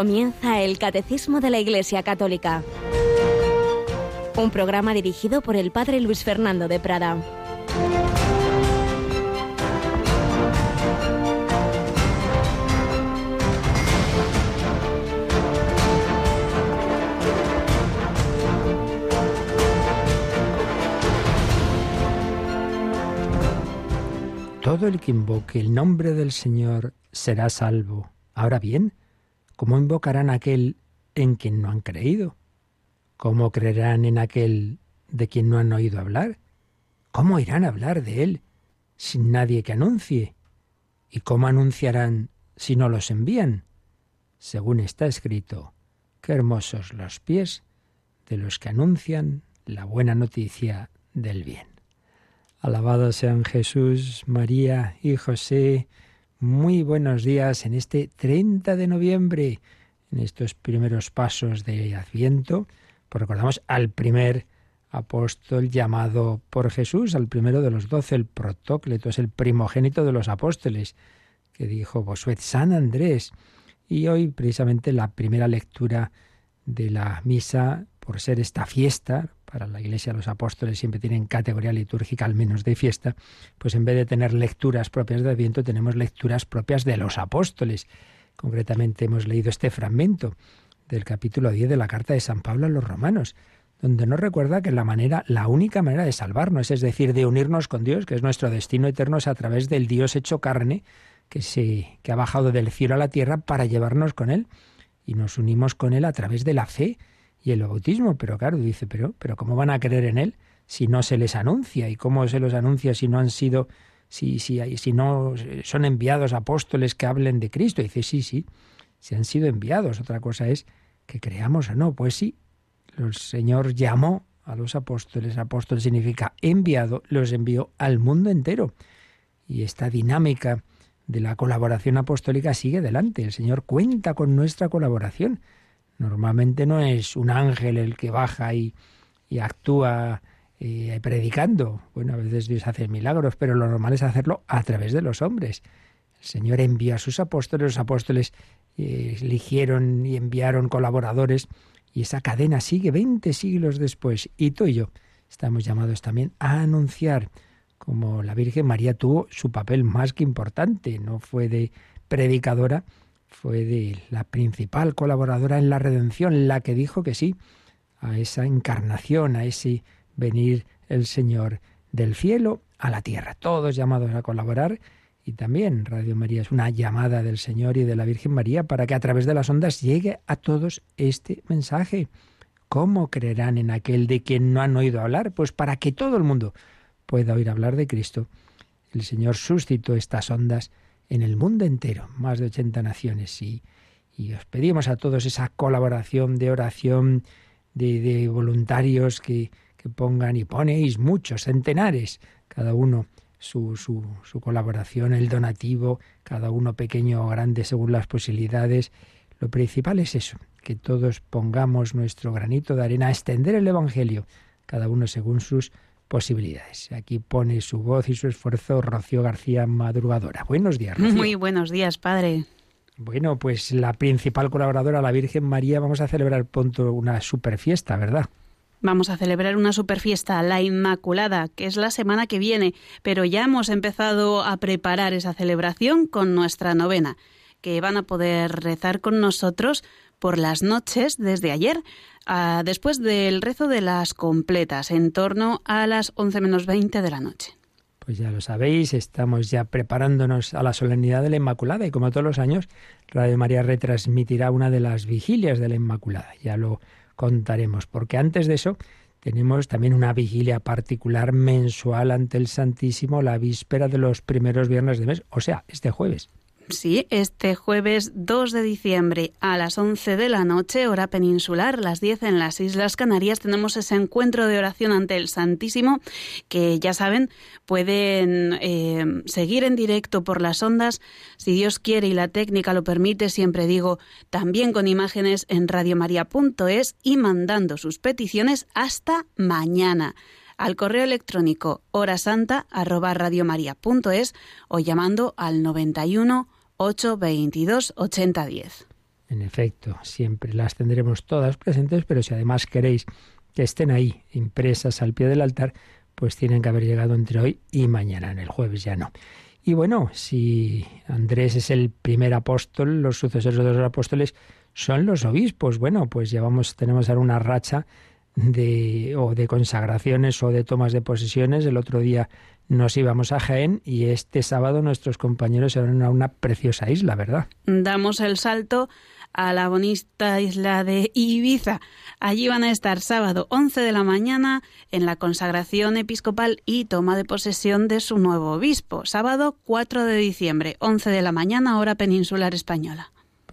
Comienza el Catecismo de la Iglesia Católica. Un programa dirigido por el Padre Luis Fernando de Prada. Todo el que invoque el nombre del Señor será salvo. Ahora bien, ¿cómo invocarán a aquel en quien no han creído? ¿Cómo creerán en aquel de quien no han oído hablar? ¿Cómo irán a hablar de él sin nadie que anuncie? ¿Y cómo anunciarán si no los envían? Según está escrito, qué hermosos los pies de los que anuncian la buena noticia del bien. Alabados sean Jesús, María y José. Muy buenos días en este 30 de noviembre, en estos primeros pasos de Adviento. Pues recordamos al primer apóstol llamado por Jesús, al primero de los doce, el protócleto, es el primogénito de los apóstoles, que dijo Bosuet San Andrés. Y hoy precisamente la primera lectura de la misa, por ser esta fiesta, para la Iglesia los apóstoles siempre tienen categoría litúrgica al menos de fiesta, pues en vez de tener lecturas propias de Adviento tenemos lecturas propias de los apóstoles. Concretamente hemos leído este fragmento del capítulo 10 de la carta de San Pablo a los romanos, donde nos recuerda que la manera, la única manera de salvarnos, es decir, de unirnos con Dios, que es nuestro destino eterno, es a través del Dios hecho carne, que se que ha bajado del cielo a la tierra para llevarnos con él y nos unimos con él a través de la fe y el bautismo. Pero claro, dice, pero, pero ¿cómo van a creer en Él si no se les anuncia? ¿Y cómo se los anuncia si no han sido, si, si, si no son enviados apóstoles que hablen de Cristo? Y dice, sí, sí, se han sido enviados. Otra cosa es que creamos o no. Pues sí, el Señor llamó a los apóstoles. Apóstol significa enviado, los envió al mundo entero. Y esta dinámica de la colaboración apostólica sigue adelante. El Señor cuenta con nuestra colaboración. Normalmente no es un ángel el que baja y, actúa eh, predicando. Bueno, a veces Dios hace milagros, pero lo normal es hacerlo a través de los hombres. El Señor envía a sus apóstoles, los apóstoles eh, eligieron y enviaron colaboradores y esa cadena sigue 20 siglos después. Y tú y yo estamos llamados también a anunciar como la Virgen María tuvo su papel más que importante, no fue de predicadora, fue de la principal colaboradora en la redención, la que dijo que sí a esa encarnación, a ese venir el Señor del cielo a la tierra. Todos llamados a colaborar y también Radio María es una llamada del Señor y de la Virgen María para que a través de las ondas llegue a todos este mensaje. ¿Cómo creerán en aquel de quien no han oído hablar? Pues para que todo el mundo pueda oír hablar de Cristo. El Señor suscitó estas ondas en el mundo entero, más de 80 naciones. Y, y os pedimos a todos esa colaboración de oración, de, voluntarios que, que, pongan, y ponéis muchos, centenares, cada uno su, su, su colaboración, el donativo, cada uno pequeño o grande según las posibilidades. Lo principal es eso, que todos pongamos nuestro granito de arena a extender el Evangelio, cada uno según sus posibilidades. Aquí pone su voz y su esfuerzo Rocío García Madrugadora. Buenos días, Rocío. Muy buenos días, padre. Bueno, pues la principal colaboradora, la Virgen María, vamos a celebrar pronto una super fiesta, ¿verdad? Vamos a celebrar una super fiesta, la Inmaculada, que es la semana que viene, pero ya hemos empezado a preparar esa celebración con nuestra novena, que van a poder rezar con nosotros por las noches desde ayer, después del rezo de las completas, en torno a las 11 menos 20 de la noche. Pues ya lo sabéis, estamos ya preparándonos a la solemnidad de la Inmaculada y como todos los años, Radio María retransmitirá una de las vigilias de la Inmaculada. Ya lo contaremos, porque antes de eso tenemos también una vigilia particular mensual ante el Santísimo la víspera de los primeros viernes de mes, o sea, este jueves. Sí, este jueves 2 de diciembre a las 11 de la noche, hora peninsular, las 10 en las Islas Canarias, tenemos ese encuentro de oración ante el Santísimo que ya saben, pueden eh, seguir en directo por las ondas, si Dios quiere y la técnica lo permite, siempre digo, también con imágenes en radiomaria.es y mandando sus peticiones hasta mañana. Al correo electrónico horasanta@radiomaria.es o llamando al 91 822 8010. En efecto, siempre las tendremos todas presentes, pero si además queréis que estén ahí, impresas al pie del altar, pues tienen que haber llegado entre hoy y mañana, en el jueves ya no. Y bueno, si Andrés es el primer apóstol, los sucesores de los apóstoles son los obispos. Bueno, pues llevamos, tenemos ahora una racha de, o de consagraciones o de tomas de posesiones. El otro día nos íbamos a Jaén y este sábado nuestros compañeros se a una preciosa isla, ¿verdad? Damos el salto a la bonita isla de Ibiza. Allí van a estar sábado 11 de la mañana en la consagración episcopal y toma de posesión de su nuevo obispo. Sábado 4 de diciembre, 11 de la mañana, hora peninsular española.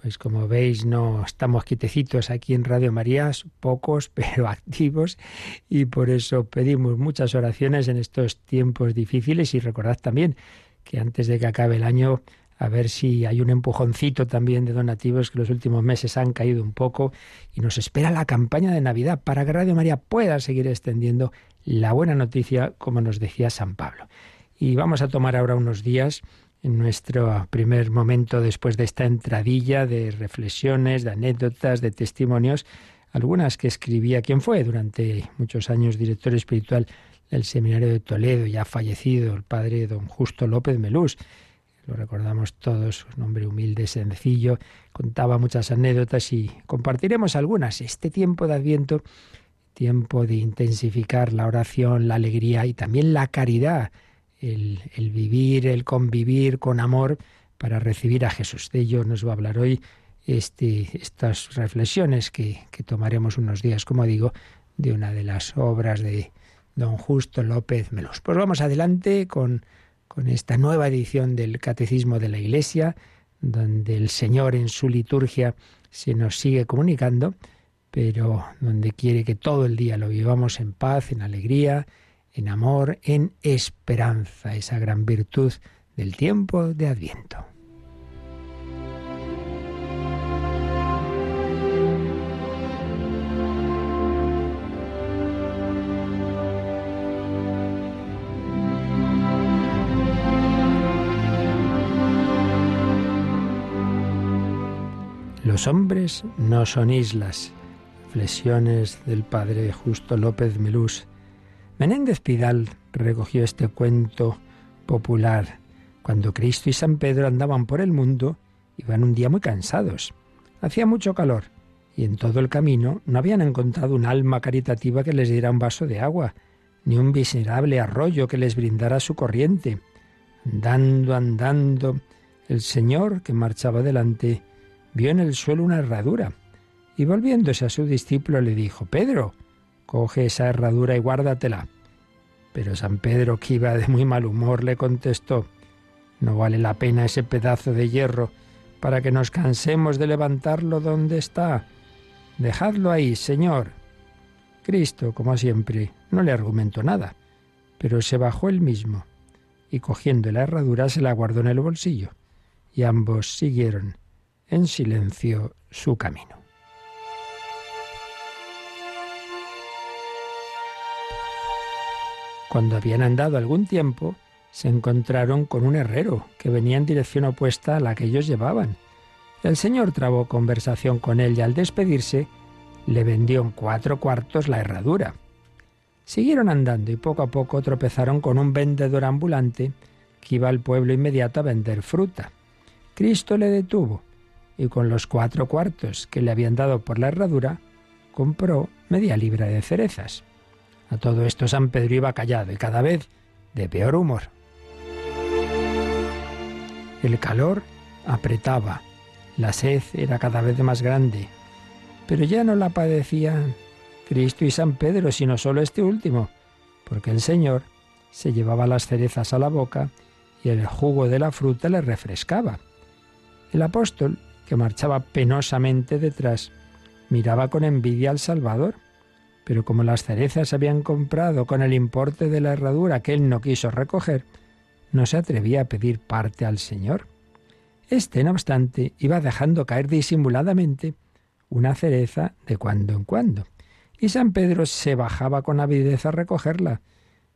Pues como veis, no estamos quitecitos aquí en Radio María, pocos pero activos, y por eso pedimos muchas oraciones en estos tiempos difíciles y recordad también que antes de que acabe el año a ver si hay un empujoncito también de donativos que los últimos meses han caído un poco y nos espera la campaña de Navidad para que Radio María pueda seguir extendiendo la buena noticia, como nos decía San Pablo. Y vamos a tomar ahora unos días en nuestro primer momento después de esta entradilla de reflexiones, de anécdotas, de testimonios, algunas que escribía quien fue durante muchos años director espiritual del Seminario de Toledo, ya fallecido, el padre don Justo López Melús lo recordamos todos, un hombre humilde, sencillo, contaba muchas anécdotas y compartiremos algunas. Este tiempo de Adviento, tiempo de intensificar la oración, la alegría y también la caridad, el, vivir, el convivir con amor para recibir a Jesús. De ello nos va a hablar hoy este, estas reflexiones que, tomaremos unos días, como digo, de una de las obras de don Justo López Melos. Pues vamos adelante con esta nueva edición del Catecismo de la Iglesia, donde el Señor en su liturgia se nos sigue comunicando, pero donde quiere que todo el día lo vivamos en paz, en alegría, en amor, en esperanza, esa gran virtud del tiempo de Adviento. Los hombres no son islas. Flexiones del padre Justo López Melús. Menéndez Pidal recogió este cuento popular. Cuando Cristo y San Pedro andaban por el mundo, iban un día muy cansados. Hacía mucho calor y en todo el camino no habían encontrado un alma caritativa que les diera un vaso de agua, ni un miserable arroyo que les brindara su corriente. Andando, andando, el Señor, que marchaba delante, vio en el suelo una herradura y volviéndose a su discípulo le dijo, Pedro, coge esa herradura y guárdatela. Pero San Pedro, que iba de muy mal humor, le contestó, no vale la pena ese pedazo de hierro para que nos cansemos de levantarlo donde está. Dejadlo ahí, Señor. Cristo, como siempre, no le argumentó nada, pero se bajó él mismo y cogiendo la herradura se la guardó en el bolsillo, y ambos siguieron en silencio su camino. Cuando habían andado algún tiempo, se encontraron con un herrero que venía en dirección opuesta a la que ellos llevaban. El señor trabó conversación con él y al despedirse le vendió en cuatro cuartos la herradura. Siguieron andando y poco a poco tropezaron con un vendedor ambulante que iba al pueblo inmediato a vender fruta. Cristo le detuvo y con los cuatro cuartos que le habían dado por la herradura, compró media libra de cerezas. A todo esto San Pedro iba callado y cada vez de peor humor. El calor apretaba, la sed era cada vez más grande, pero ya no la padecían Cristo y San Pedro, sino solo este último, porque el Señor se llevaba las cerezas a la boca y el jugo de la fruta le refrescaba. El apóstol que marchaba penosamente detrás, miraba con envidia al Salvador. Pero como las cerezas habían comprado con el importe de la herradura que él no quiso recoger, no se atrevía a pedir parte al Señor. Este, no obstante, iba dejando caer disimuladamente una cereza de cuando en cuando, y San Pedro se bajaba con avidez a recogerla,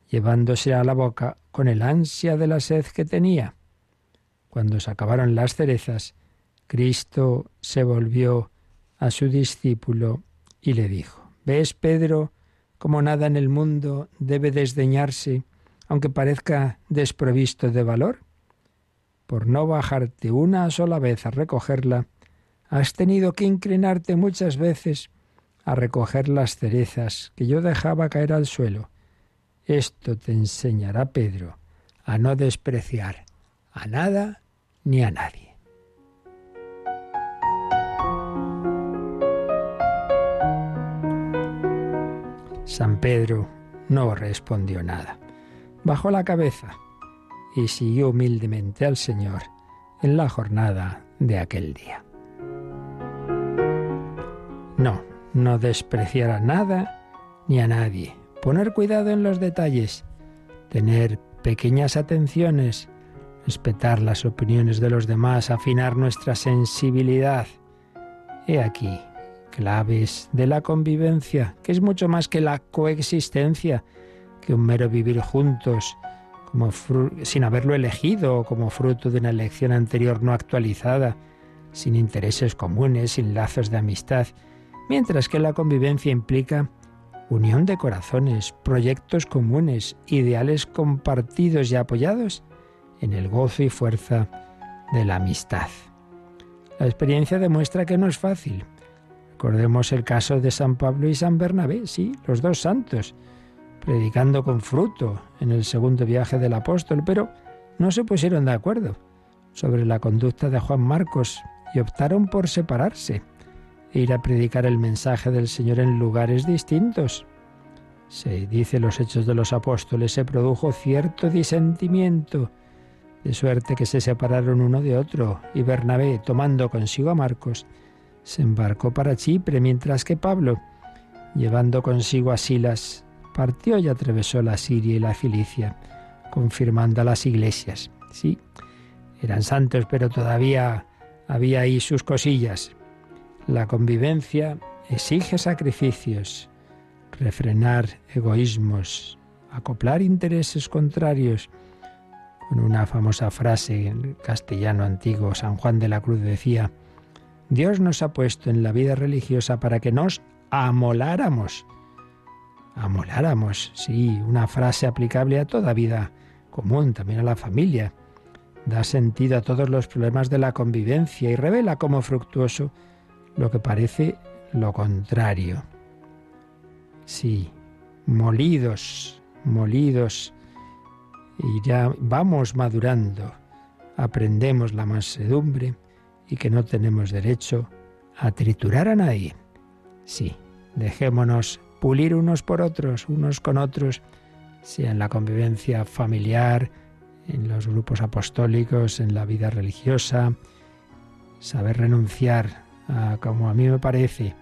llevándose a la boca con el ansia de la sed que tenía. Cuando se acabaron las cerezas, Cristo se volvió a su discípulo y le dijo, ¿ves, Pedro, como nada en el mundo debe desdeñarse, aunque parezca desprovisto de valor? Por no bajarte una sola vez a recogerla, has tenido que inclinarte muchas veces a recoger las cerezas que yo dejaba caer al suelo. Esto te enseñará, Pedro, a no despreciar a nada ni a nadie. San Pedro no respondió nada. Bajó la cabeza y siguió humildemente al Señor en la jornada de aquel día. No, no despreciar a nada ni a nadie, poner cuidado en los detalles, tener pequeñas atenciones, respetar las opiniones de los demás, afinar nuestra sensibilidad. He aquí claves de la convivencia, que es mucho más que la coexistencia, que un mero vivir juntos, sin haberlo elegido, como fruto de una elección anterior no actualizada, sin intereses comunes, sin lazos de amistad, mientras que la convivencia implica unión de corazones, proyectos comunes, ideales compartidos y apoyados en el gozo y fuerza de la amistad. La experiencia demuestra que no es fácil, Recordemos el caso de San Pablo y San Bernabé, sí, los dos santos, predicando con fruto en el segundo viaje del apóstol, pero no se pusieron de acuerdo sobre la conducta de Juan Marcos y optaron por separarse e ir a predicar el mensaje del Señor en lugares distintos. Se dice los hechos de los apóstoles, se produjo cierto disentimiento, de suerte que se separaron uno de otro, y Bernabé, tomando consigo a Marcos, se embarcó para Chipre, mientras que Pablo, llevando consigo a Silas, partió y atravesó la Siria y la Cilicia, confirmando a las iglesias. Sí, eran santos, pero todavía había ahí sus cosillas. La convivencia exige sacrificios, refrenar egoísmos, acoplar intereses contrarios. Con una famosa frase en castellano antiguo, San Juan de la Cruz decía, Dios nos ha puesto en la vida religiosa para que nos amoláramos. Amoláramos, sí, una frase aplicable a toda vida común, también a la familia. Da sentido a todos los problemas de la convivencia y revela como fructuoso lo que parece lo contrario. Sí, molidos, molidos, y ya vamos madurando, aprendemos la mansedumbre, y que no tenemos derecho a triturar a nadie. Sí, dejémonos pulir unos por otros, unos con otros, sea en la convivencia familiar, en los grupos apostólicos, en la vida religiosa, saber renunciar a como a mí me parece,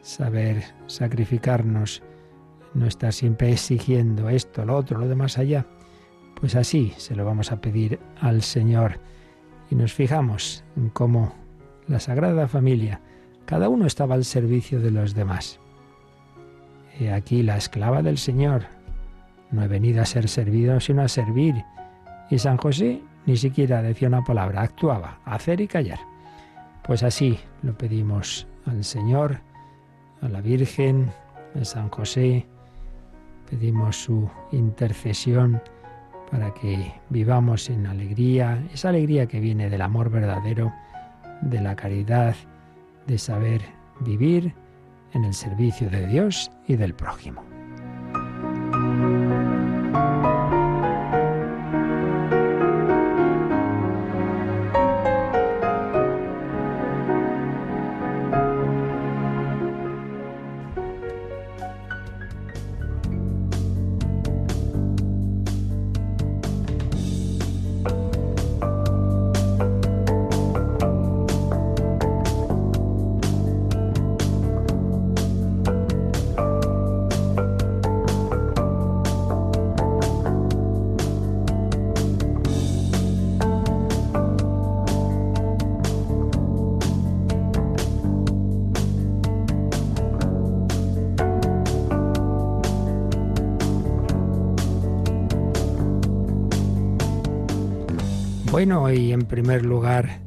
saber sacrificarnos, no estar siempre exigiendo esto, lo otro, lo de más allá. Pues así se lo vamos a pedir al Señor y nos fijamos en cómo la Sagrada Familia, cada uno estaba al servicio de los demás. He aquí la esclava del Señor. No he venido a ser servido, sino a servir. Y San José ni siquiera decía una palabra, actuaba, hacer y callar. Pues así lo pedimos al Señor, a la Virgen, a San José, pedimos su intercesión para que vivamos en alegría, esa alegría que viene del amor verdadero, de la caridad, de saber vivir en el servicio de Dios y del prójimo. Bueno, y en primer lugar,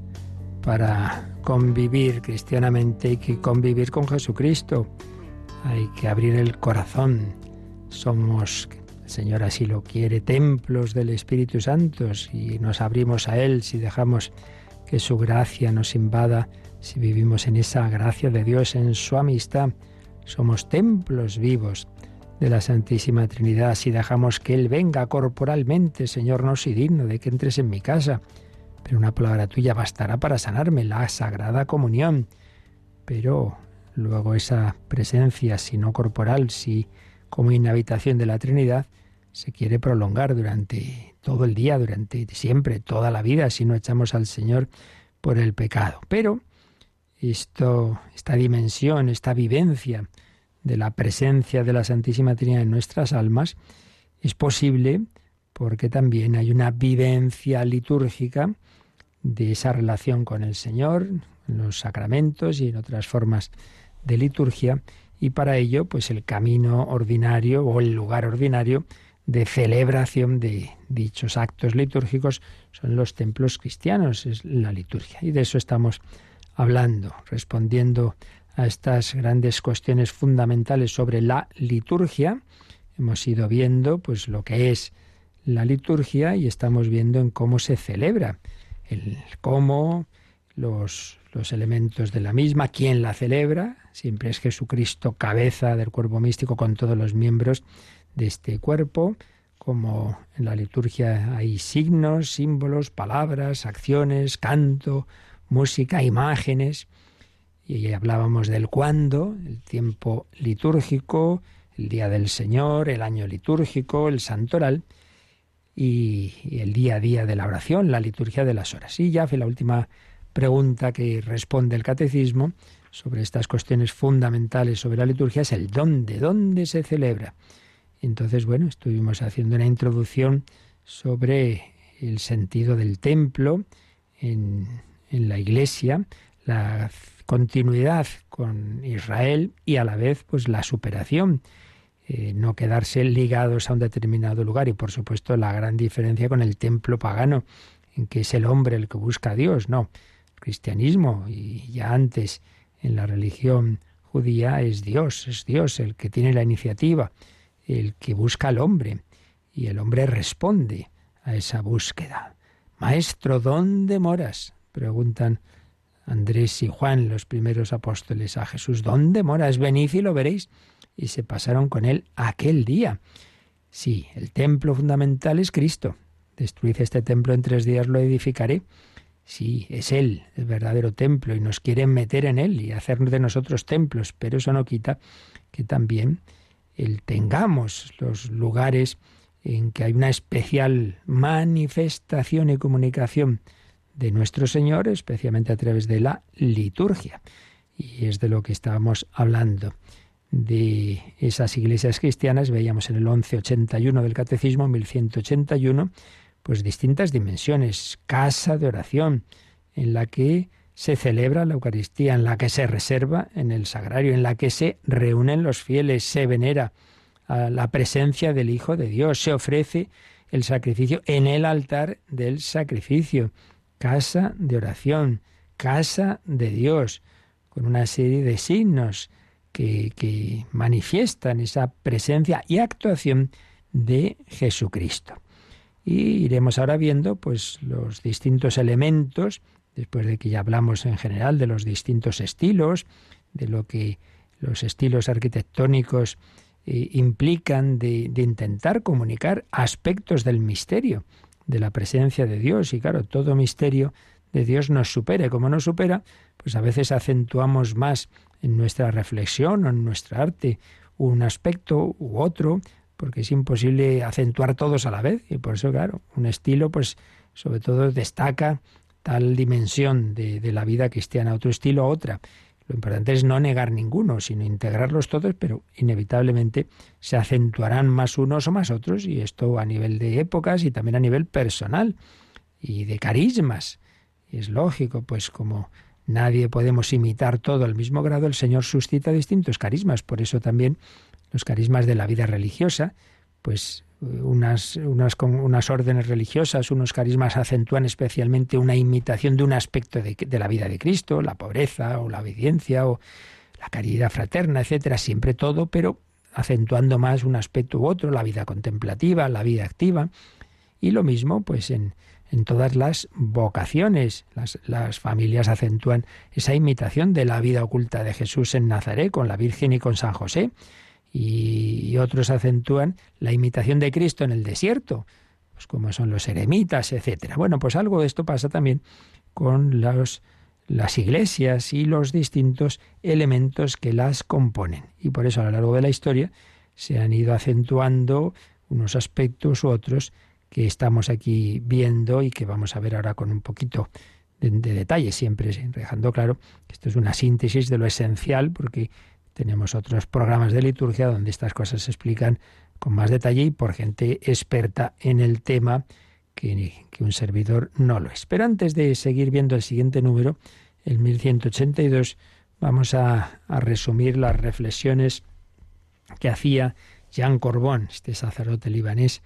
para convivir cristianamente, hay que convivir con Jesucristo, hay que abrir el corazón. Somos, el Señor así lo quiere, templos del Espíritu Santo y nos abrimos a Él, si dejamos que su gracia nos invada, si vivimos en esa gracia de Dios, en su amistad, somos templos vivos de la Santísima Trinidad. Si dejamos que Él venga corporalmente, Señor, no soy digno de que entres en mi casa, pero una palabra tuya bastará para sanarme, la Sagrada Comunión. Pero luego esa presencia, si no corporal, si como inhabitación de la Trinidad, se quiere prolongar durante todo el día, durante siempre, toda la vida, si no echamos al Señor por el pecado. Pero esto, esta dimensión, esta vivencia, de la presencia de la Santísima Trinidad en nuestras almas es posible porque también hay una vivencia litúrgica de esa relación con el Señor, en los sacramentos y en otras formas de liturgia, y para ello, pues el camino ordinario o el lugar ordinario de celebración de dichos actos litúrgicos son los templos cristianos, es la liturgia. Y de eso estamos hablando, respondiendo a estas grandes cuestiones fundamentales sobre la liturgia. Hemos ido viendo pues lo que es la liturgia y estamos viendo en cómo se celebra, el cómo, los, los elementos de la misma, quién la celebra, siempre es Jesucristo cabeza del cuerpo místico con todos los miembros de este cuerpo, como en la liturgia hay signos, símbolos, palabras, acciones, canto, música, imágenes, y hablábamos del cuándo, el tiempo litúrgico, el día del Señor, el año litúrgico, el santoral y, el día a día de la oración, la liturgia de las horas. Y ya fue la última pregunta que responde el catecismo sobre estas cuestiones fundamentales sobre la liturgia es el dónde, dónde se celebra. Entonces, bueno, estuvimos haciendo una introducción sobre el sentido del templo en, en la iglesia, la continuidad con Israel y a la vez pues la superación. Eh, no quedarse ligados a un determinado lugar y por supuesto la gran diferencia con el templo pagano, en que es el hombre el que busca a Dios, no. El cristianismo y ya antes en la religión judía es Dios, es Dios el que tiene la iniciativa, el que busca al hombre y el hombre responde a esa búsqueda. Maestro, ¿dónde moras? preguntan Andrés y Juan, los primeros apóstoles, a Jesús, ¿dónde moras? Venid y lo veréis. Y se pasaron con él aquel día. Sí, el templo fundamental es Cristo. Destruid este templo en tres días, lo edificaré. Sí, es Él, el verdadero templo, y nos quieren meter en Él y hacer de nosotros templos, pero eso no quita que también el tengamos los lugares en que hay una especial manifestación y comunicación de nuestro Señor, especialmente a través de la liturgia. Y es de lo que estábamos hablando. De esas iglesias cristianas, veíamos en el 1181 del Catecismo, 1181, pues distintas dimensiones. Casa de oración, en la que se celebra la Eucaristía, en la que se reserva en el sagrario, en la que se reúnen los fieles, se venera la presencia del Hijo de Dios, se ofrece el sacrificio en el altar del sacrificio casa de oración, casa de Dios, con una serie de signos que, que manifiestan esa presencia y actuación de Jesucristo. Y iremos ahora viendo pues los distintos elementos, después de que ya hablamos en general de los distintos estilos, de lo que los estilos arquitectónicos eh, implican de, de intentar comunicar aspectos del misterio de la presencia de Dios. Y claro, todo misterio de Dios nos supera. como nos supera, pues a veces acentuamos más en nuestra reflexión o en nuestra arte un aspecto u otro, porque es imposible acentuar todos a la vez. Y por eso, claro, un estilo, pues sobre todo destaca tal dimensión de, de la vida cristiana, otro estilo otra. Lo importante es no negar ninguno, sino integrarlos todos, pero inevitablemente se acentuarán más unos o más otros, y esto a nivel de épocas y también a nivel personal y de carismas. Y es lógico, pues como nadie podemos imitar todo al mismo grado, el Señor suscita distintos carismas. Por eso también los carismas de la vida religiosa, pues unas, unas, unas órdenes religiosas, unos carismas acentúan especialmente una imitación de un aspecto de, de, la vida de Cristo, la pobreza o la obediencia o la caridad fraterna, etcétera, siempre todo, pero acentuando más un aspecto u otro, la vida contemplativa, la vida activa. Y lo mismo, pues en, en todas las vocaciones. Las, las, familias acentúan esa imitación de la vida oculta de Jesús en Nazaret con la Virgen y con San José. Y, otros acentúan la imitación de Cristo en el desierto, pues como son los eremitas, etcétera. Bueno, pues algo de esto pasa también con las iglesias y los distintos elementos que las componen. Y por eso a lo largo de la historia se han ido acentuando unos aspectos u otros que estamos aquí viendo y que vamos a ver ahora con un poquito de, detalle, siempre dejando claro que esto es una síntesis de lo esencial, porque tenemos otros programas de liturgia donde estas cosas se explican con más detalle y por gente experta en el tema que, un servidor no lo es. Pero antes de seguir viendo el siguiente número, el 1182, vamos a, resumir las reflexiones que hacía Jean Corbón, este sacerdote libanés,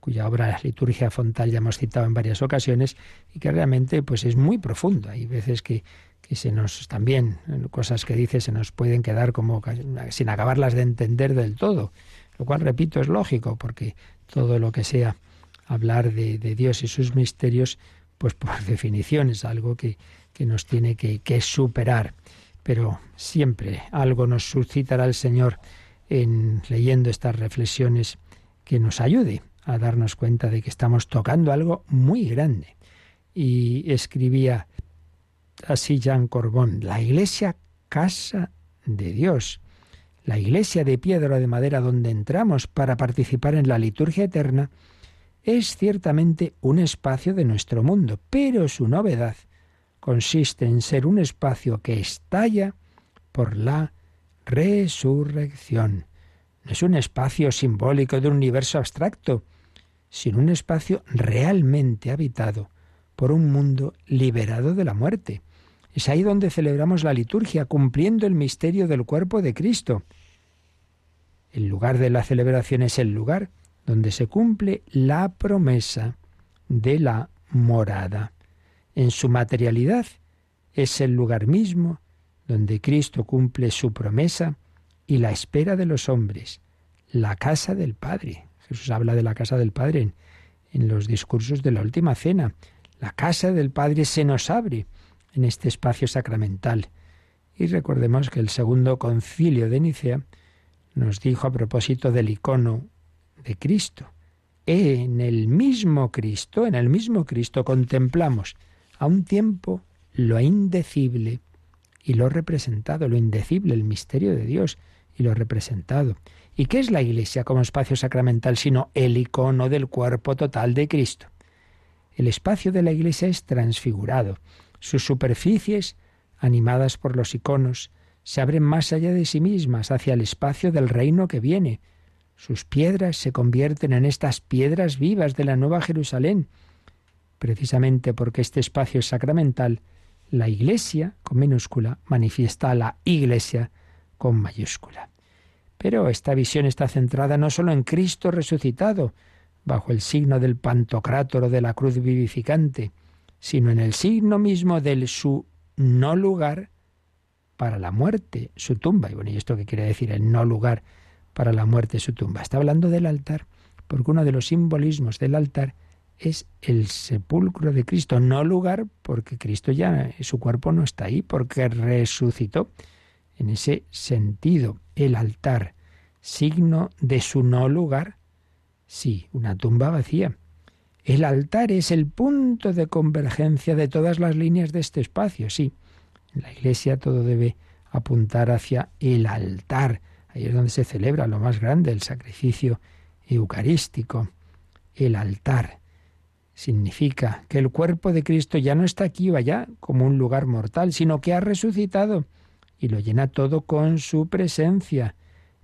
cuya obra Liturgia Fontal ya hemos citado en varias ocasiones y que realmente pues es muy profundo. Hay veces que, que se nos también cosas que dice se nos pueden quedar como sin acabarlas de entender del todo, lo cual repito es lógico porque todo lo que sea hablar de, de Dios y sus misterios, pues por definición es algo que, que nos tiene que, que superar. Pero siempre algo nos suscitará el Señor en leyendo estas reflexiones que nos ayude a darnos cuenta de que estamos tocando algo muy grande. Y escribía así Jean Corbón, la iglesia casa de Dios, la iglesia de piedra o de madera donde entramos para participar en la liturgia eterna, es ciertamente un espacio de nuestro mundo, pero su novedad consiste en ser un espacio que estalla por la resurrección. No es un espacio simbólico de un universo abstracto, sino un espacio realmente habitado por un mundo liberado de la muerte. Es ahí donde celebramos la liturgia, cumpliendo el misterio del cuerpo de Cristo. El lugar de la celebración es el lugar donde se cumple la promesa de la morada. En su materialidad es el lugar mismo donde Cristo cumple su promesa y la espera de los hombres, la casa del Padre. Jesús habla de la casa del Padre en, los discursos de la última cena. La casa del Padre se nos abre en este espacio sacramental. Y recordemos que el segundo concilio de Nicea nos dijo a propósito del icono de Cristo. En el mismo Cristo, en el mismo Cristo contemplamos a un tiempo lo indecible y lo representado, lo indecible, el misterio de Dios y lo representado. ¿Y qué es la Iglesia como espacio sacramental sino el icono del cuerpo total de Cristo? El espacio de la Iglesia es transfigurado. Sus superficies, animadas por los iconos, se abren más allá de sí mismas, hacia el espacio del reino que viene. Sus piedras se convierten en estas piedras vivas de la Nueva Jerusalén. Precisamente porque este espacio es sacramental, la Iglesia, con minúscula, manifiesta a la Iglesia con mayúscula. Pero esta visión está centrada no solo en Cristo resucitado, bajo el signo del pantocrátor o de la cruz vivificante, sino en el signo mismo del su no lugar para la muerte, su tumba. Y bueno, ¿y esto qué quiere decir el no lugar para la muerte, su tumba? Está hablando del altar, porque uno de los simbolismos del altar es el sepulcro de Cristo, no lugar porque Cristo ya, su cuerpo no está ahí, porque resucitó. En ese sentido, el altar signo de su no lugar? Sí, una tumba vacía. El altar es el punto de convergencia de todas las líneas de este espacio, sí. En la iglesia todo debe apuntar hacia el altar. Ahí es donde se celebra lo más grande, el sacrificio eucarístico. El altar significa que el cuerpo de Cristo ya no está aquí o allá como un lugar mortal, sino que ha resucitado y lo llena todo con su presencia.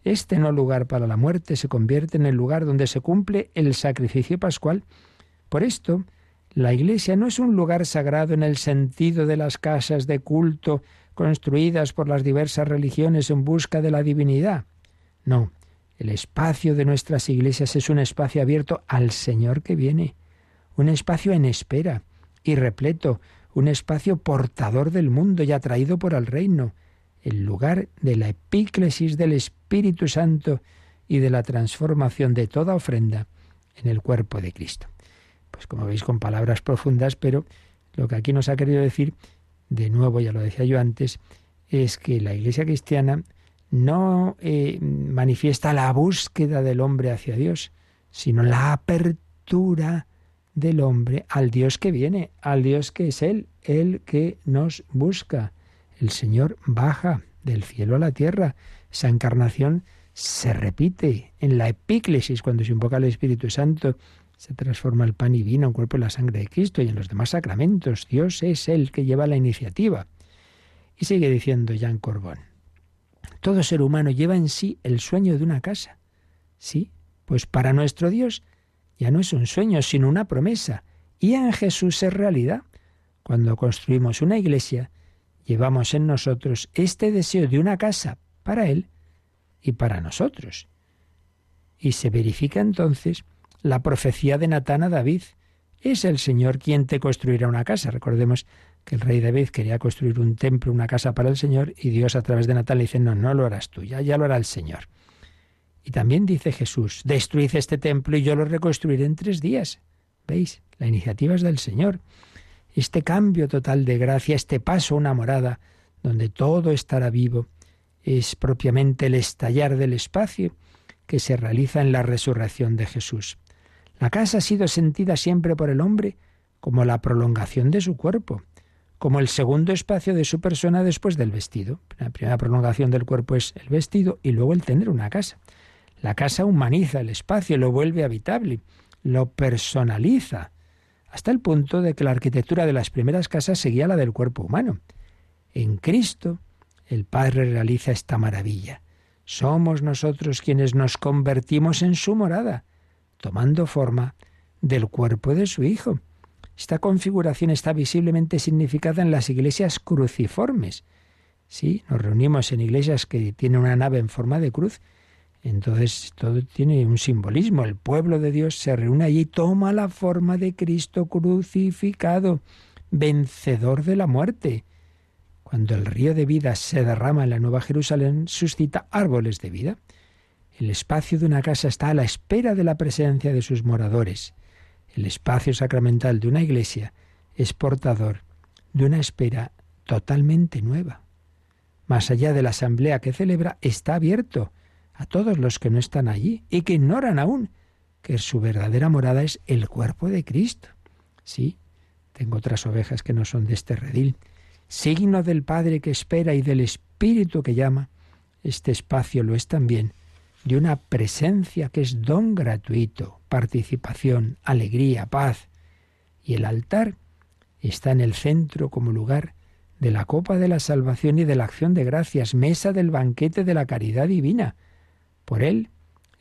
Este no lugar para la muerte se convierte en el lugar donde se cumple el sacrificio pascual. Por esto, la Iglesia no es un lugar sagrado en el sentido de las casas de culto construidas por las diversas religiones en busca de la divinidad. No, El espacio de nuestras iglesias es un espacio abierto al Señor que viene, un espacio en espera y repleto, un espacio portador del mundo y atraído por el reino, el lugar de la epíclesis del Espíritu Santo y de la transformación de toda ofrenda en el cuerpo de Cristo. Pues como veis con palabras profundas, pero lo que aquí nos ha querido decir, de nuevo ya lo decía yo antes, es que la Iglesia cristiana no eh, manifiesta la búsqueda del hombre hacia Dios, sino la apertura del hombre al Dios que viene, al Dios que es Él, el que nos busca. El Señor baja del cielo a la tierra. Esa encarnación se repite en la epíclesis, cuando se invoca al Espíritu Santo, se transforma el pan y vino en cuerpo y la sangre de Cristo y en los demás sacramentos. Dios es el que lleva la iniciativa. Y sigue diciendo Jean Corbón, todo ser humano lleva en sí el sueño de una casa. Sí, pues para nuestro Dios ya no es un sueño, sino una promesa. Y en Jesús es realidad. Cuando construimos una iglesia, llevamos en nosotros este deseo de una casa para Él y para nosotros. Y se verifica entonces la profecía de Natán a David. Es el Señor quien te construirá una casa. Recordemos que el rey David quería construir un templo, una casa para el Señor, y Dios a través de Natán le dice, no, no lo harás tú, ya, ya lo hará el Señor. Y también dice Jesús, destruid este templo y yo lo reconstruiré en tres días. ¿Veis? La iniciativa es del Señor. Este cambio total de gracia, este paso a una morada, donde todo estará vivo, es propiamente el estallar del espacio que se realiza en la resurrección de Jesús. La casa ha sido sentida siempre por el hombre como la prolongación de su cuerpo, como el segundo espacio de su persona después del vestido. La primera prolongación del cuerpo es el vestido y luego el tener una casa. La casa humaniza el espacio, lo vuelve habitable, lo personaliza, hasta el punto de que la arquitectura de las primeras casas seguía la del cuerpo humano. En Cristo, el Padre realiza esta maravilla. Somos nosotros quienes nos convertimos en su morada, tomando forma del cuerpo de su Hijo. Esta configuración está visiblemente significada en las iglesias cruciformes. Sí, nos reunimos en iglesias que tienen una nave en forma de cruz. Entonces todo tiene un simbolismo. El pueblo de Dios se reúne allí y toma la forma de Cristo crucificado, vencedor de la muerte. Cuando el río de vida se derrama en la Nueva Jerusalén, suscita árboles de vida. El espacio de una casa está a la espera de la presencia de sus moradores. El espacio sacramental de una iglesia es portador de una espera totalmente nueva. Más allá de la asamblea que celebra, está abierto a todos los que no están allí y que ignoran aún que su verdadera morada es el cuerpo de Cristo. Sí, tengo otras ovejas que no son de este redil signo del Padre que espera y del Espíritu que llama, este espacio lo es también de una presencia que es don gratuito, participación, alegría, paz. Y el altar está en el centro como lugar de la copa de la salvación y de la acción de gracias, mesa del banquete de la caridad divina. Por él,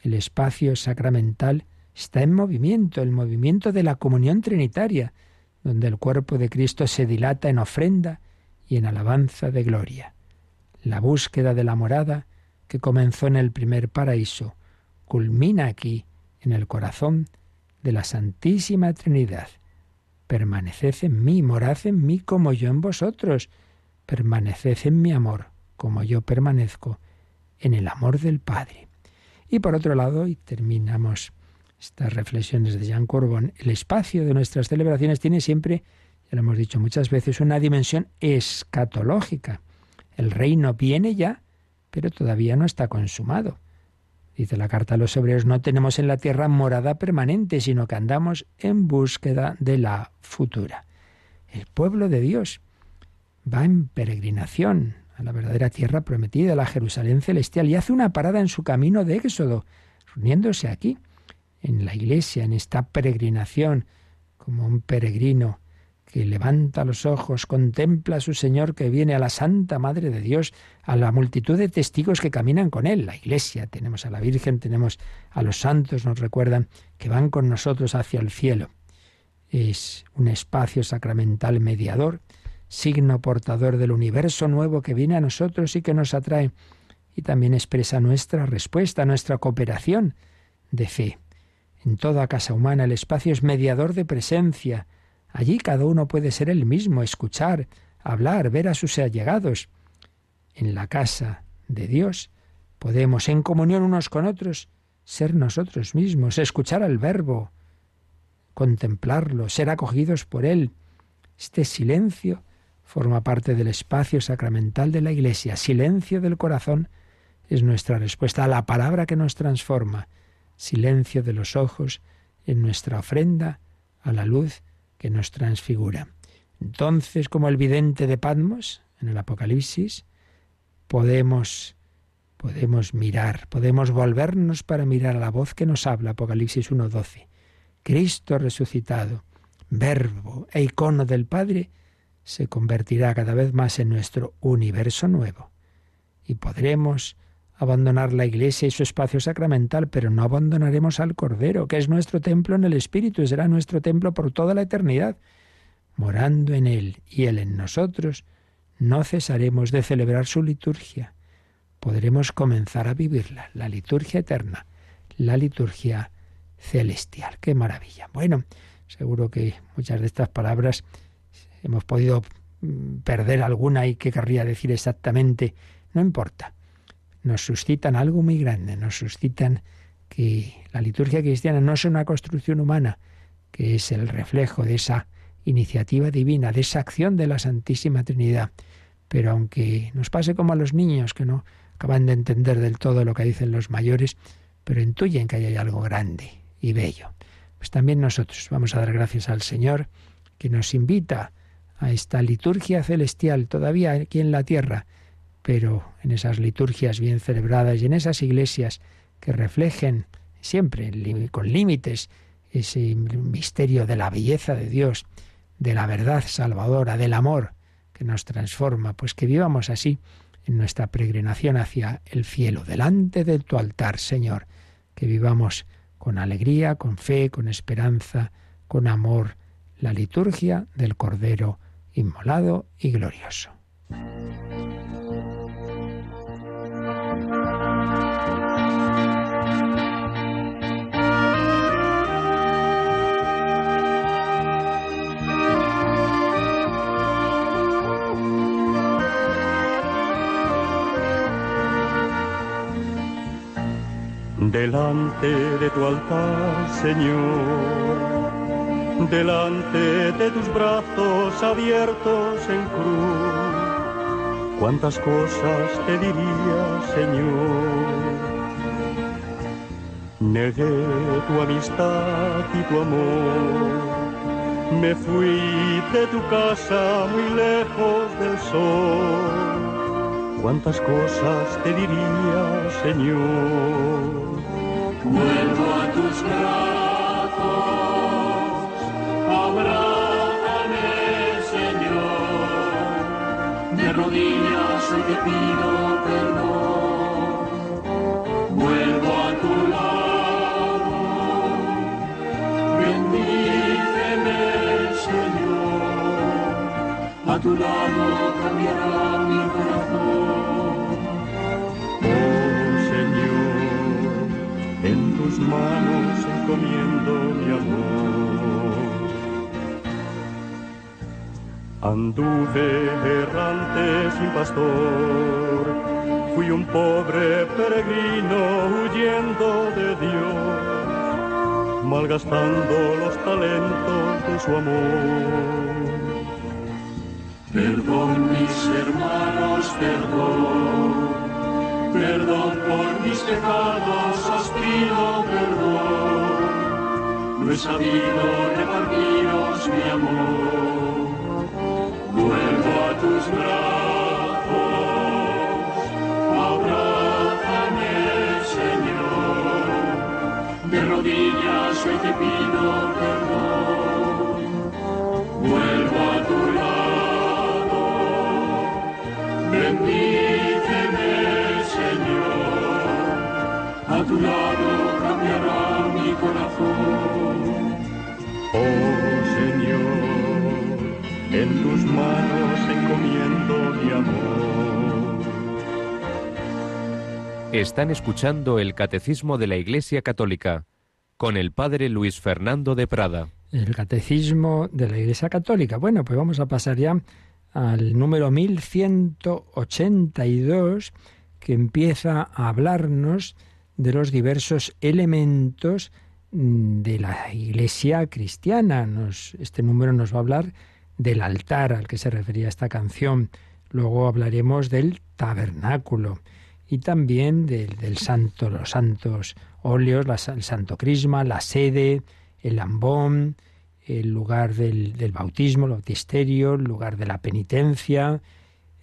el espacio sacramental está en movimiento, el movimiento de la comunión trinitaria, donde el cuerpo de Cristo se dilata en ofrenda y en alabanza de gloria. La búsqueda de la morada que comenzó en el primer paraíso culmina aquí, en el corazón de la Santísima Trinidad. Permaneced en mí, morad en mí como yo en vosotros. Permaneced en mi amor, como yo permanezco en el amor del Padre. Y por otro lado, y terminamos estas reflexiones de Jean Corbon, el espacio de nuestras celebraciones tiene siempre ya lo hemos dicho muchas veces, una dimensión escatológica. El reino viene ya, pero todavía no está consumado. Dice la carta a los hebreos, no tenemos en la tierra morada permanente, sino que andamos en búsqueda de la futura. El pueblo de Dios va en peregrinación a la verdadera tierra prometida, la Jerusalén celestial, y hace una parada en su camino de éxodo, reuniéndose aquí, en la iglesia, en esta peregrinación, como un peregrino que levanta los ojos, contempla a su Señor que viene a la Santa Madre de Dios, a la multitud de testigos que caminan con Él, la Iglesia, tenemos a la Virgen, tenemos a los santos, nos recuerdan que van con nosotros hacia el cielo. Es un espacio sacramental mediador, signo portador del universo nuevo que viene a nosotros y que nos atrae. y también expresa nuestra respuesta, nuestra cooperación de fe. En toda casa humana el espacio es mediador de presencia. Allí cada uno puede ser el mismo, escuchar, hablar, ver a sus allegados. En la casa de Dios podemos, en comunión unos con otros, ser nosotros mismos, escuchar al Verbo, contemplarlo, ser acogidos por Él. Este silencio forma parte del espacio sacramental de la Iglesia. Silencio del corazón es nuestra respuesta a la palabra que nos transforma. Silencio de los ojos en nuestra ofrenda a la luz que nos transfigura. Entonces, como el vidente de Patmos en el Apocalipsis, podemos podemos mirar, podemos volvernos para mirar a la voz que nos habla, Apocalipsis 1:12. Cristo resucitado, verbo e icono del Padre, se convertirá cada vez más en nuestro universo nuevo. Y podremos abandonar la iglesia y su espacio sacramental, pero no abandonaremos al Cordero, que es nuestro templo en el Espíritu y será nuestro templo por toda la eternidad. Morando en Él y Él en nosotros, no cesaremos de celebrar su liturgia. Podremos comenzar a vivirla, la liturgia eterna, la liturgia celestial. ¡Qué maravilla! Bueno, seguro que muchas de estas palabras hemos podido mm, perder alguna y que querría decir exactamente, no importa. Nos suscitan algo muy grande, nos suscitan que la liturgia cristiana no es una construcción humana, que es el reflejo de esa iniciativa divina, de esa acción de la Santísima Trinidad. Pero aunque nos pase como a los niños, que no acaban de entender del todo lo que dicen los mayores, pero intuyen que hay algo grande y bello. Pues también nosotros vamos a dar gracias al Señor que nos invita a esta liturgia celestial todavía aquí en la tierra, pero en esas liturgias bien celebradas y en esas iglesias que reflejen siempre con límites ese misterio de la belleza de Dios, de la verdad salvadora, del amor que nos transforma, pues que vivamos así en nuestra peregrinación hacia el cielo, delante de tu altar, Señor, que vivamos con alegría, con fe, con esperanza, con amor, la liturgia del Cordero inmolado y glorioso. Delante de tu altar, Señor delante de tus brazos abiertos en cruz. Cuántas cosas te diría, Señor. Negué tu amistad y tu amor. Me fui de tu casa muy lejos del sol. Cuántas cosas te diría, Señor. Vuelvo a tus brazos rodillas y te pido perdón. Vuelvo a tu lado, bendíceme, Señor. A tu lado cambiará mi corazón. Oh Señor, en tus manos encomiendo mi amor. Anduve errante sin pastor, fui un pobre peregrino huyendo de Dios, malgastando los talentos de su amor. Perdón mis hermanos, perdón, perdón por mis pecados, os pido perdón, no he sabido repartiros mi amor cambiará mi corazón. Oh Señor, en tus manos encomiendo mi amor. Están escuchando el Catecismo de la Iglesia Católica con el Padre Luis Fernando de Prada. El Catecismo de la Iglesia Católica. Bueno, pues vamos a pasar ya al número 1182 que empieza a hablarnos de los diversos elementos de la Iglesia cristiana. este número nos va a hablar del altar al que se refería esta canción. Luego hablaremos del tabernáculo y también del, santo, los santos óleos, el santo crisma, la sede, el ambón, el lugar del, del bautismo, el bautisterio, el lugar de la penitencia,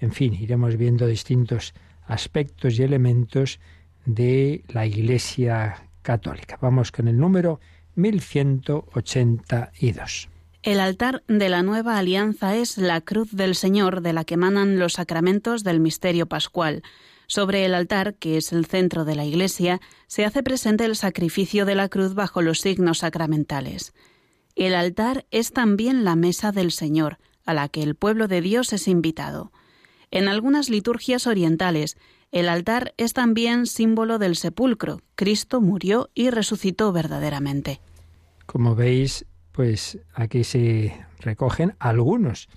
en fin, iremos viendo distintos aspectos y elementos de la Iglesia católica. Vamos con el número 1182. El altar de la nueva alianza es la cruz del Señor de la que emanan los sacramentos del misterio pascual. Sobre el altar, que es el centro de la Iglesia, se hace presente el sacrificio de la cruz bajo los signos sacramentales. El altar es también la mesa del Señor, a la que el pueblo de Dios es invitado. En algunas liturgias orientales, el altar es también símbolo del sepulcro. Cristo murió y resucitó verdaderamente. Como veis, pues aquí se recogen algunos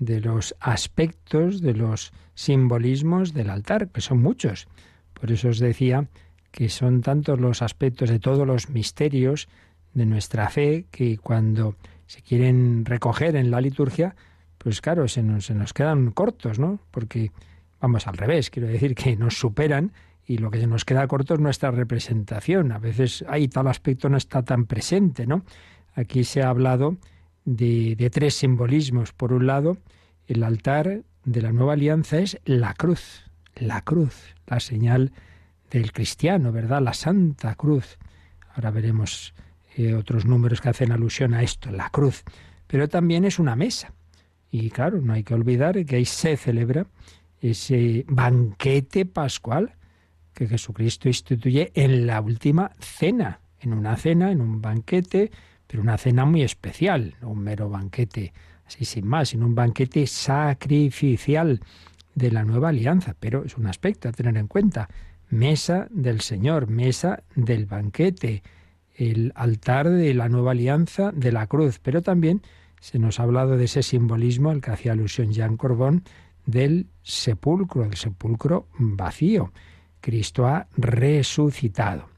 de los aspectos, de los simbolismos del altar, que son muchos. Por eso os decía que son tantos los aspectos de todos los misterios de nuestra fe que cuando se quieren recoger en la liturgia, pues claro, se nos, se nos quedan cortos, ¿no? Porque vamos al revés, quiero decir que nos superan y lo que se nos queda corto es nuestra representación. A veces hay tal aspecto no está tan presente, ¿no? Aquí se ha hablado de, tres simbolismos. Por un lado, el altar de la nueva alianza es la cruz, la cruz, la señal del cristiano, ¿verdad? La Santa Cruz. Ahora veremos eh, otros números que hacen alusión a esto, la cruz. Pero también es una mesa. Y claro, no hay que olvidar que ahí se celebra ese banquete pascual que Jesucristo instituye en la última cena, en una cena, en un banquete pero una cena muy especial, no un mero banquete así sin más, sino un banquete sacrificial de la nueva alianza, pero es un aspecto a tener en cuenta. Mesa del Señor, mesa del banquete, el altar de la nueva alianza de la cruz, pero también se nos ha hablado de ese simbolismo al que hacía alusión Jean Corbón del sepulcro, del sepulcro vacío. Cristo ha resucitado.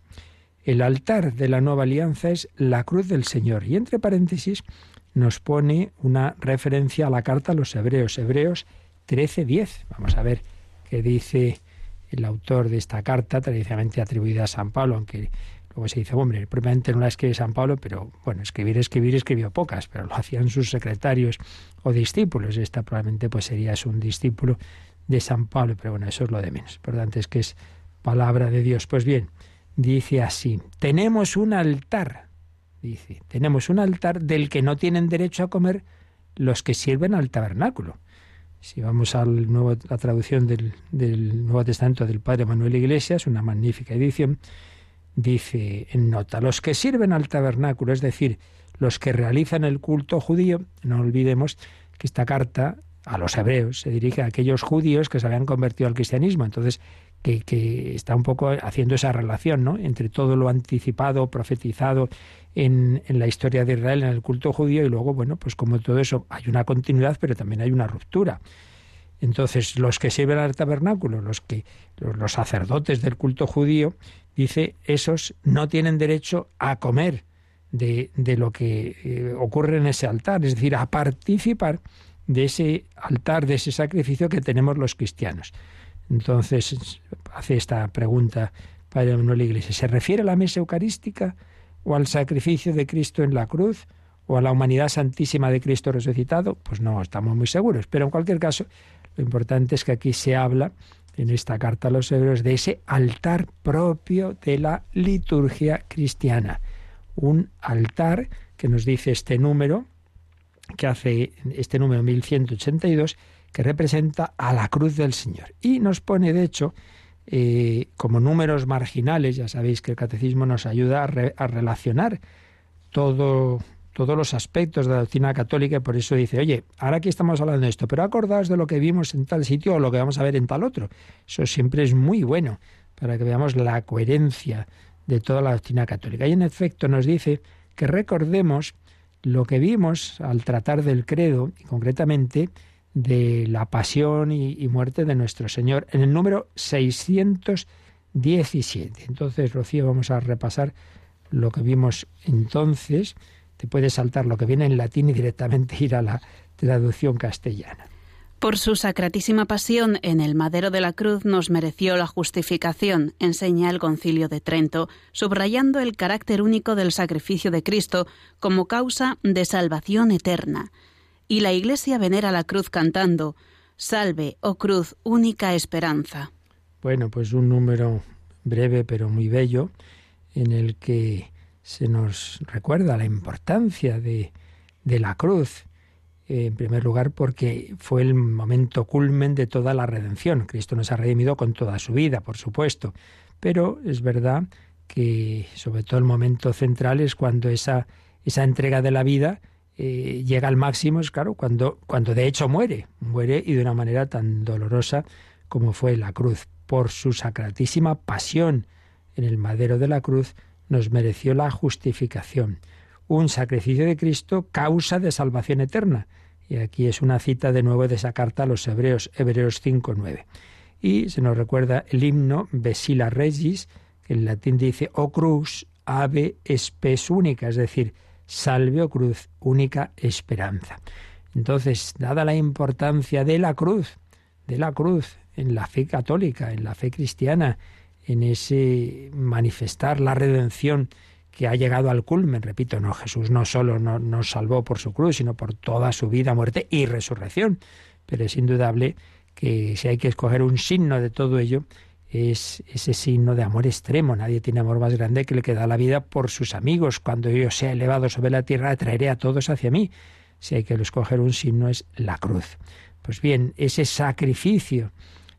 El altar de la nueva alianza es la cruz del Señor. Y entre paréntesis nos pone una referencia a la carta a los hebreos, Hebreos 13:10. Vamos a ver qué dice el autor de esta carta, tradicionalmente atribuida a San Pablo, aunque luego se dice, hombre, probablemente no la escribe San Pablo, pero bueno, escribir, escribir, escribió pocas, pero lo hacían sus secretarios o discípulos. Esta probablemente pues sería un discípulo de San Pablo, pero bueno, eso es lo de menos. Por tanto, es que es palabra de Dios. Pues bien, dice así, tenemos un altar, dice, tenemos un altar del que no tienen derecho a comer los que sirven al tabernáculo. Si vamos a la traducción del, del, Nuevo Testamento del Padre Manuel Iglesias, una magnífica edición, dice en nota, los que sirven al tabernáculo, es decir, los que realizan el culto judío, no olvidemos que esta carta a los hebreos se dirige a aquellos judíos que se habían convertido al cristianismo. Entonces, que, está un poco haciendo esa relación ¿no? entre todo lo anticipado, profetizado en, en, la historia de Israel, en el culto judío, y luego, bueno, pues como todo eso hay una continuidad, pero también hay una ruptura. Entonces, los que sirven al tabernáculo, los que los, sacerdotes del culto judío, dice, esos no tienen derecho a comer de, de lo que eh, ocurre en ese altar, es decir, a participar de ese altar, de ese sacrificio que tenemos los cristianos. Entonces hace esta pregunta Padre Manuel Iglesia. ¿Se refiere a la mesa eucarística o al sacrificio de Cristo en la cruz o a la humanidad santísima de Cristo resucitado? Pues no estamos muy seguros. Pero en cualquier caso, lo importante es que aquí se habla en esta carta a los hebreos de ese altar propio de la liturgia cristiana. Un altar que nos dice este número, que hace este número 1182, que representa a la cruz del Señor. Y nos pone, de hecho, eh, como números marginales, ya sabéis que el catecismo nos ayuda a, relacionar todo, todos los aspectos de la doctrina católica y por eso dice, oye, ahora aquí estamos hablando de esto, pero acordaos de lo que vimos en tal sitio o lo que vamos a ver en tal otro. Eso siempre es muy bueno para que veamos la coherencia de toda la doctrina católica. Y en efecto nos dice que recordemos lo que vimos al tratar del credo, y concretamente de la pasión y, muerte de nuestro Señor, en el número 617. Entonces, Rocío, vamos a repasar lo que vimos entonces. Te puedes saltar lo que viene en latín y directamente ir a la traducción castellana. Por su sacratísima pasión en el madero de la cruz nos mereció la justificación, enseña el concilio de Trento, subrayando el carácter único del sacrificio de Cristo como causa de salvación eterna. Y la Iglesia venera la cruz cantando, Salve, oh cruz, única esperanza. Bueno, pues un número breve pero muy bello en el que se nos recuerda la importancia de, de la cruz en primer lugar porque fue el momento culmen de toda la redención. Cristo nos ha redimido con toda su vida, por supuesto, pero es verdad que sobre todo el momento central es cuando esa, esa entrega de la vida eh, llega al máximo, es claro, cuando, cuando de hecho muere, muere y de una manera tan dolorosa como fue la cruz. Por su sacratísima pasión en el madero de la cruz nos mereció la justificación un sacrificio de Cristo causa de salvación eterna. Y aquí es una cita de nuevo de esa carta a los Hebreos, Hebreos 5.9. Y se nos recuerda el himno Vesila Regis, que en latín dice O cruz ave spes única, es decir, salve o cruz, única esperanza. Entonces, dada la importancia de la cruz, de la cruz en la fe católica, en la fe cristiana, en ese manifestar la redención que ha llegado al culmen, repito, no, Jesús no solo nos salvó por su cruz, sino por toda su vida, muerte y resurrección. Pero es indudable que si hay que escoger un signo de todo ello, es ese signo de amor extremo. Nadie tiene amor más grande que el que da la vida por sus amigos. Cuando yo sea elevado sobre la tierra, traeré a todos hacia mí. Si hay que escoger un signo, es la cruz. Pues bien, ese sacrificio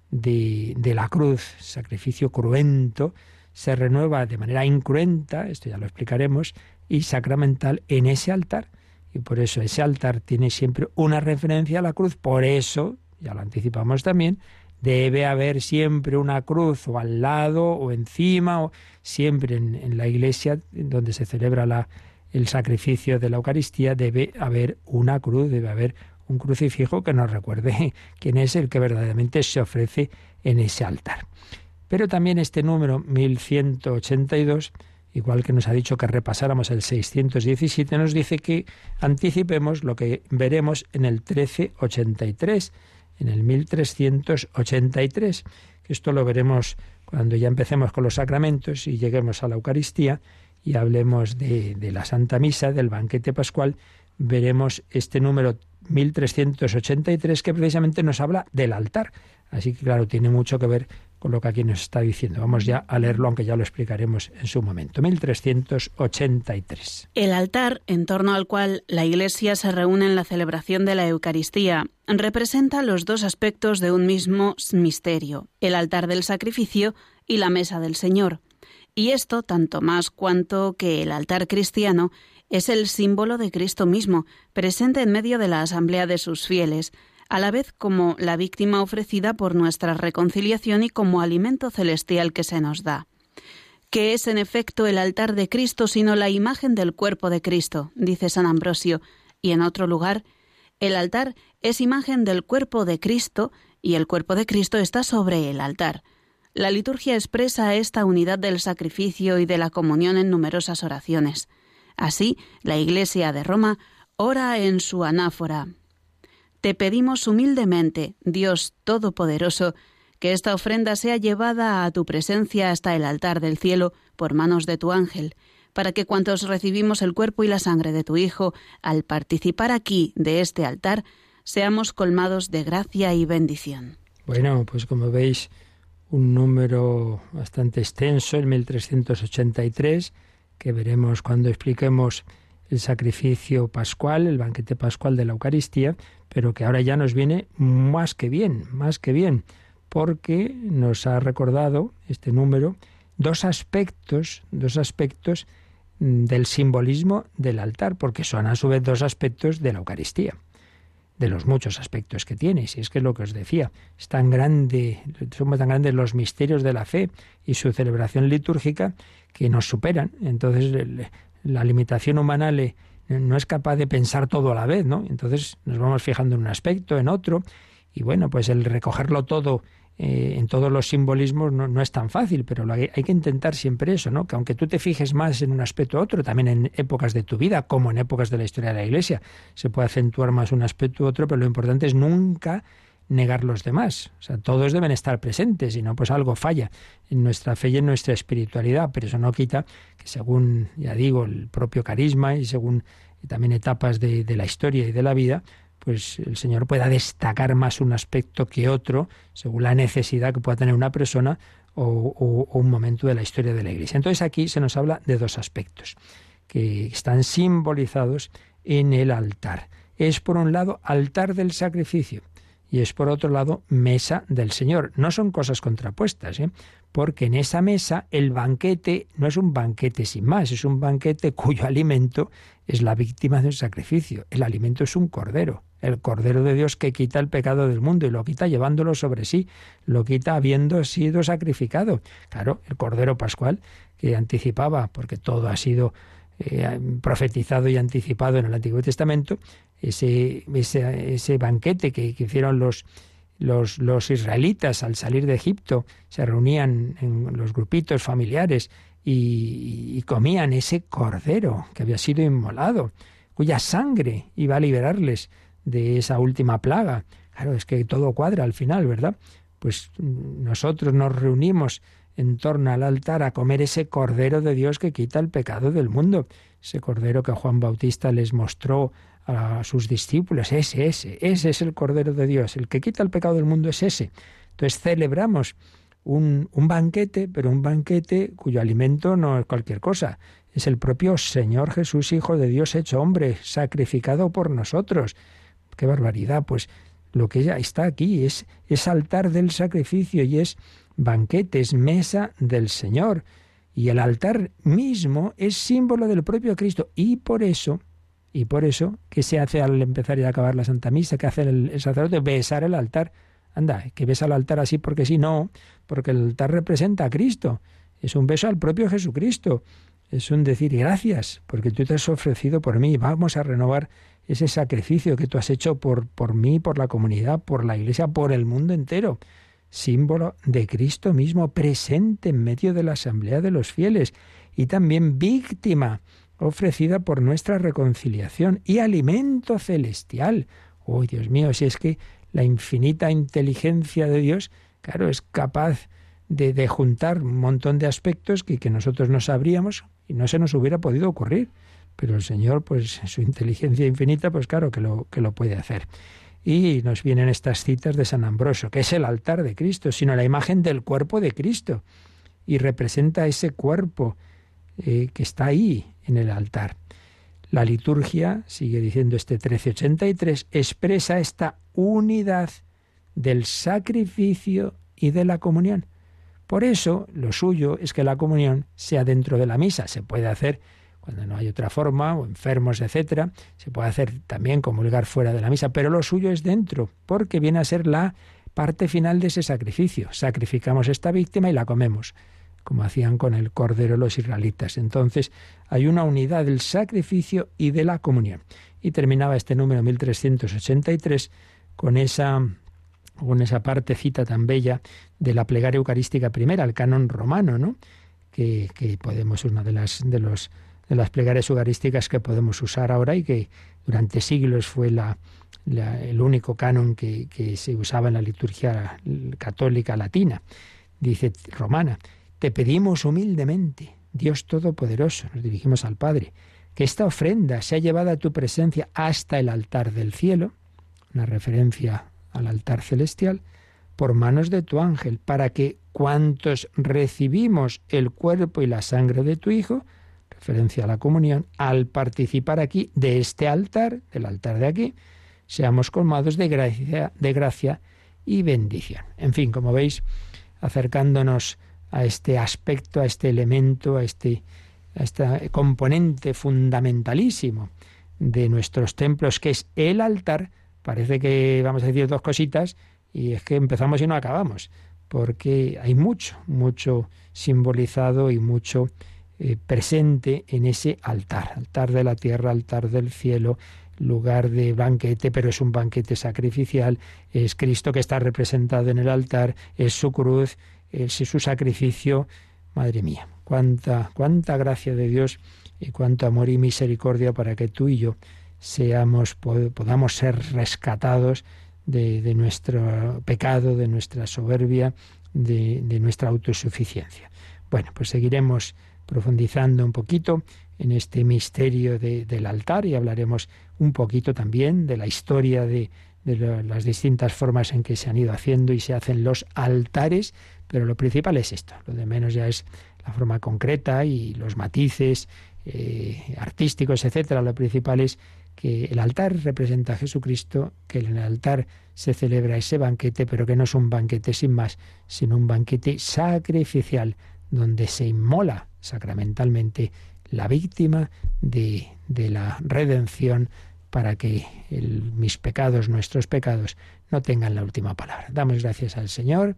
de, de la cruz, sacrificio cruento, se renueva de manera incruenta, esto ya lo explicaremos, y sacramental en ese altar. Y por eso ese altar tiene siempre una referencia a la cruz. Por eso, ya lo anticipamos también, debe haber siempre una cruz o al lado o encima, o siempre en, la iglesia donde se celebra el sacrificio de la Eucaristía, debe haber una cruz, debe haber un crucifijo que nos recuerde quién es el que verdaderamente se ofrece en ese altar. Pero también este número 1182, igual que nos ha dicho que repasáramos el 617, nos dice que anticipemos lo que veremos en el 1383, en el 1383, que esto lo veremos cuando ya empecemos con los sacramentos y lleguemos a la Eucaristía y hablemos de, de la Santa Misa, del banquete pascual, veremos este número 1383 que precisamente nos habla del altar. Así que claro, tiene mucho que ver con lo que aquí nos está diciendo. Vamos ya a leerlo, aunque ya lo explicaremos en su momento. 1383. El altar, en torno al cual la Iglesia se reúne en la celebración de la Eucaristía, representa los dos aspectos de un mismo misterio, el altar del sacrificio y la mesa del Señor. Y esto tanto más cuanto que el altar cristiano es el símbolo de Cristo mismo, presente en medio de la asamblea de sus fieles, a la vez como la víctima ofrecida por nuestra reconciliación y como alimento celestial que se nos da. ¿Qué es en efecto el altar de Cristo sino la imagen del cuerpo de Cristo? dice San Ambrosio, y en otro lugar, el altar es imagen del cuerpo de Cristo y el cuerpo de Cristo está sobre el altar. La liturgia expresa esta unidad del sacrificio y de la comunión en numerosas oraciones. Así, la Iglesia de Roma ora en su anáfora, te pedimos humildemente, Dios Todopoderoso, que esta ofrenda sea llevada a tu presencia hasta el altar del cielo por manos de tu ángel, para que cuantos recibimos el cuerpo y la sangre de tu Hijo, al participar aquí de este altar, seamos colmados de gracia y bendición. Bueno, pues como veis, un número bastante extenso, el 1383, que veremos cuando expliquemos el sacrificio pascual, el banquete pascual de la Eucaristía, pero que ahora ya nos viene más que bien, más que bien, porque nos ha recordado este número dos aspectos, dos aspectos mm, del simbolismo del altar, porque son a su vez dos aspectos de la Eucaristía. de los muchos aspectos que tiene. Si es que es lo que os decía, es tan grande, somos tan grandes los misterios de la fe y su celebración litúrgica que nos superan. Entonces la limitación humana le, no es capaz de pensar todo a la vez, ¿no? Entonces nos vamos fijando en un aspecto, en otro, y bueno, pues el recogerlo todo eh, en todos los simbolismos no, es tan fácil, pero hay, hay, que intentar siempre eso, ¿no? Que aunque tú te fijes más en un aspecto u otro, también en épocas de tu vida, como en épocas de la historia de la Iglesia, se puede acentuar más un aspecto u otro, pero lo importante es nunca negar los demás. O sea, todos deben estar presentes, y no, pues algo falla en nuestra fe y en nuestra espiritualidad, pero eso no quita que según, ya digo, el propio carisma y según también etapas de, la historia y de la vida, pues el Señor pueda destacar más un aspecto que otro, según la necesidad que pueda tener una persona o, un momento de la historia de la Iglesia. Entonces aquí se nos habla de dos aspectos que están simbolizados en el altar. Es por un lado altar del sacrificio y es por otro lado mesa del Señor. No son cosas contrapuestas, ¿eh? porque en esa mesa el banquete no es un banquete sin más, es un banquete cuyo alimento es la víctima del sacrificio. El alimento es un cordero, el Cordero de Dios que quita el pecado del mundo y lo quita llevándolo sobre sí, lo quita habiendo sido sacrificado. Claro, el Cordero Pascual que anticipaba, porque todo ha sido eh, profetizado y anticipado en el Antiguo Testamento, ese, ese, banquete que, hicieron los, los, los, israelitas al salir de Egipto, se reunían en los grupitos familiares y comían ese cordero que había sido inmolado, cuya sangre iba a liberarles de esa última plaga. Claro, es que todo cuadra al final, ¿verdad? Pues nosotros nos reunimos en torno al altar a comer ese Cordero de Dios que quita el pecado del mundo, ese Cordero que Juan Bautista les mostró a sus discípulos, ese, ese, ese es el Cordero de Dios, el que quita el pecado del mundo es ese. Entonces celebramos un, un banquete, pero un banquete cuyo alimento no es cualquier cosa, es el propio Señor Jesús, Hijo de Dios hecho hombre, sacrificado por nosotros qué barbaridad, pues lo que ya está aquí es, es altar del sacrificio y es banquete, es mesa del Señor. Y el altar mismo es símbolo del propio Cristo. Y por eso, y por eso, ¿qué se hace al empezar y acabar la Santa Misa? ¿Qué hace el, sacerdote? Besar el altar. Anda, que besa el altar así porque si no, porque el altar representa a Cristo. Es un beso al propio Jesucristo. Es un decir gracias, porque tú te has ofrecido por mí. Vamos a renovar ese sacrificio que tú has hecho por, por mí, por la comunidad, por la iglesia, por el mundo entero. Símbolo de Cristo mismo presente en medio de la asamblea de los fieles y también víctima ofrecida por nuestra reconciliación y alimento celestial. Oh, Dios mío, si es que la infinita inteligencia de Dios, claro, es capaz de, juntar un montón de aspectos que, que nosotros no sabríamos y no se nos hubiera podido ocurrir. Pero el Señor, pues su inteligencia infinita, pues claro que lo, que lo puede hacer. Y nos vienen estas citas de San Ambrosio, que es el altar de Cristo, sino la imagen del cuerpo de Cristo. Y representa ese cuerpo eh, que está ahí en el altar. La liturgia, sigue diciendo este 1383, expresa esta unidad del sacrificio y de la comunión. Por eso, lo suyo es que la comunión sea dentro de la misa. Se puede hacer cuando no hay otra forma, o enfermos, etcétera, se puede hacer también comulgar fuera de la misa, pero lo suyo es dentro, porque viene a ser la parte final de ese sacrificio. Sacrificamos esta víctima y la comemos, como hacían con el cordero los israelitas. Entonces, hay una unidad del sacrificio y de la comunión. Y terminaba este número 1383 con esa con esa partecita tan bella de la plegaria eucarística primera, el canon romano, ¿no? Que, que podemos, una de las de los de las plegarias eucarísticas que podemos usar ahora y que durante siglos fue la, el único canon que, que, se usaba en la liturgia católica latina. Dice romana, te pedimos humildemente, Dios Todopoderoso, nos dirigimos al Padre, que esta ofrenda sea llevada a tu presencia hasta el altar del cielo, una referencia al altar celestial, por manos de tu ángel, para que cuantos recibimos el cuerpo y la sangre de tu Hijo, referencia a la comunión, al participar aquí de este altar, del altar de aquí, seamos colmados de gracia, de gracia y bendición. En fin, como veis, acercándonos a este aspecto, a este elemento, a este, a este componente fundamentalísimo de nuestros templos, que es el altar, parece que vamos a decir dos cositas y es que empezamos y no acabamos, porque hay mucho, mucho simbolizado y mucho eh, presente en ese altar, altar de la tierra, altar del cielo, lugar de banquete, pero es un banquete sacrificial, es Cristo que está representado en el altar, es su cruz, es su sacrificio. Madre mía, cuánta, cuánta gracia de Dios y cuánto amor y misericordia para que tú y yo seamos, podamos ser rescatados de, nuestro pecado, de nuestra soberbia, de, nuestra autosuficiencia. Bueno, pues seguiremos profundizando un poquito en este misterio del altar y hablaremos un poquito también de la historia de, de las distintas formas en que se han ido haciendo y se hacen los altares, pero lo principal es esto, lo de menos ya es la forma concreta y los matices eh, artísticos, etcétera. Lo principal es que el altar representa a Jesucristo, que en el altar se celebra ese banquete, pero que no es un banquete sin más, sino un banquete sacrificial, donde se inmola sacramentalmente la víctima de, de la redención para que mis pecados, nuestros pecados, no tengan la última palabra. Damos gracias al Señor,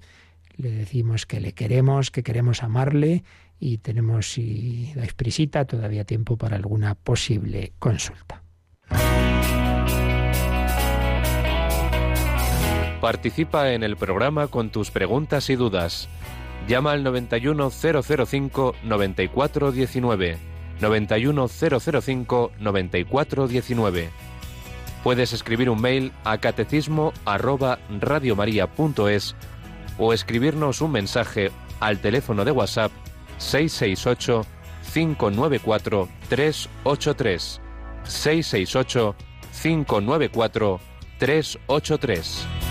le decimos que le queremos, que queremos amarle y tenemos, si dais prisita, todavía tiempo para alguna posible consulta. Participa en el programa con tus preguntas y dudas. Llama al 91005 9419. 91005 9419. Puedes escribir un mail a catecismo arroba o escribirnos un mensaje al teléfono de WhatsApp 668 594 383 668 594 383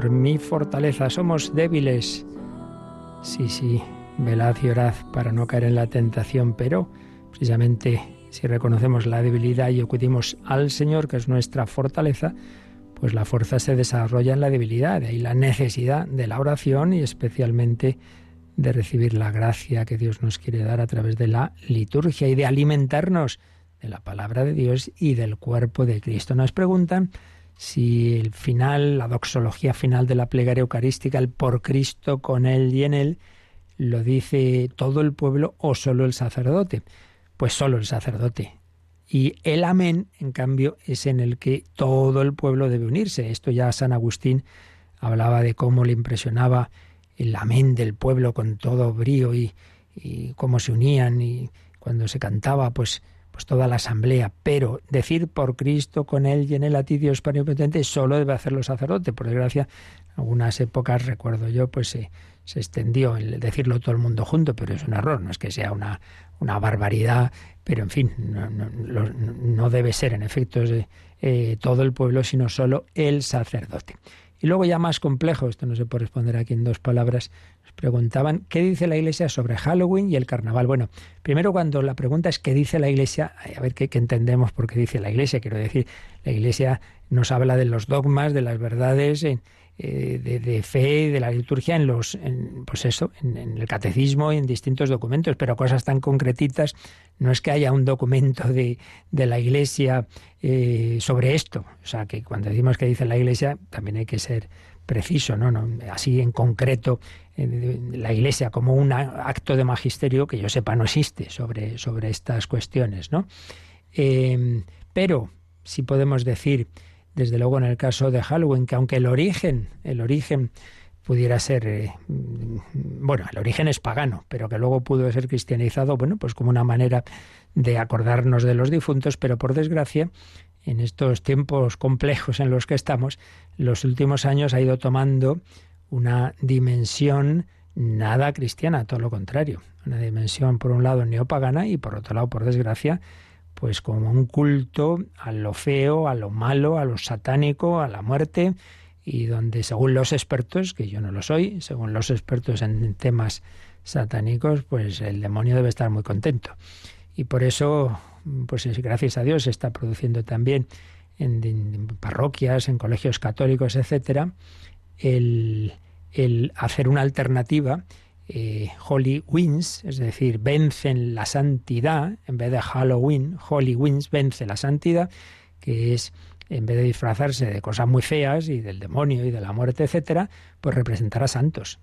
Señor, mi fortaleza. Somos débiles. Sí, sí, velad y orad para no caer en la tentación, pero precisamente si reconocemos la debilidad y acudimos al Señor, que es nuestra fortaleza, pues la fuerza se desarrolla en la debilidad, y la necesidad de la oración y especialmente de recibir la gracia que Dios nos quiere dar a través de la liturgia y de alimentarnos de la palabra de Dios y del cuerpo de Cristo. Nos preguntan si el final, la doxología final de la plegaria eucarística, el por Cristo, con Él y en Él, lo dice todo el pueblo o solo el sacerdote. Pues solo el sacerdote. Y el amén, en cambio, es en el que todo el pueblo debe unirse. Esto ya San Agustín hablaba de cómo le impresionaba el amén del pueblo con todo brío y, y cómo se unían y cuando se cantaba, pues, pues toda la asamblea. Pero decir por Cristo, con Él y en el a ti Dios potente, solo debe hacerlo sacerdote. Por desgracia, en algunas épocas, recuerdo yo, pues se, se extendió el decirlo todo el mundo junto, pero es un error, no es que sea una, una barbaridad, pero en fin, no, no, no debe ser en efecto eh, todo el pueblo, sino solo el sacerdote. Y luego ya más complejo, esto no se puede responder aquí en dos palabras, preguntaban qué dice la Iglesia sobre Halloween y el carnaval. Bueno, primero cuando la pregunta es qué dice la Iglesia, a ver qué, qué entendemos por qué dice la Iglesia. Quiero decir, la Iglesia nos habla de los dogmas, de las verdades, eh, de, fe de la liturgia en los pues eso en, el catecismo y en distintos documentos pero cosas tan concretitas no es que haya un documento de, de la iglesia eh, sobre esto o sea que cuando decimos que dice la iglesia también hay que ser preciso no, no así en concreto la iglesia como un acto de magisterio que yo sepa no existe sobre sobre estas cuestiones no eh, pero si podemos decir desde luego en el caso de Halloween, que aunque el origen, el origen pudiera ser, eh, bueno, el origen es pagano, pero que luego pudo ser cristianizado, bueno, pues como una manera de acordarnos de los difuntos, pero por desgracia, en estos tiempos complejos en los que estamos, los últimos años ha ido tomando una dimensión nada cristiana, todo lo contrario, una dimensión por un lado neopagana y por otro lado, por desgracia, pues como un culto a lo feo, a lo malo, a lo satánico, a la muerte, y donde según los expertos, que yo no lo soy, según los expertos en temas satánicos, pues el demonio debe estar muy contento. Y por eso, pues gracias a Dios, se está produciendo también en, en parroquias, en colegios católicos, etcétera, el, el hacer una alternativa eh, Holy Wins, es decir, vencen la santidad, en vez de Halloween, Holy Wins vence la santidad, que es en vez de disfrazarse de cosas muy feas y del demonio y de la muerte, etcétera, pues representar a santos.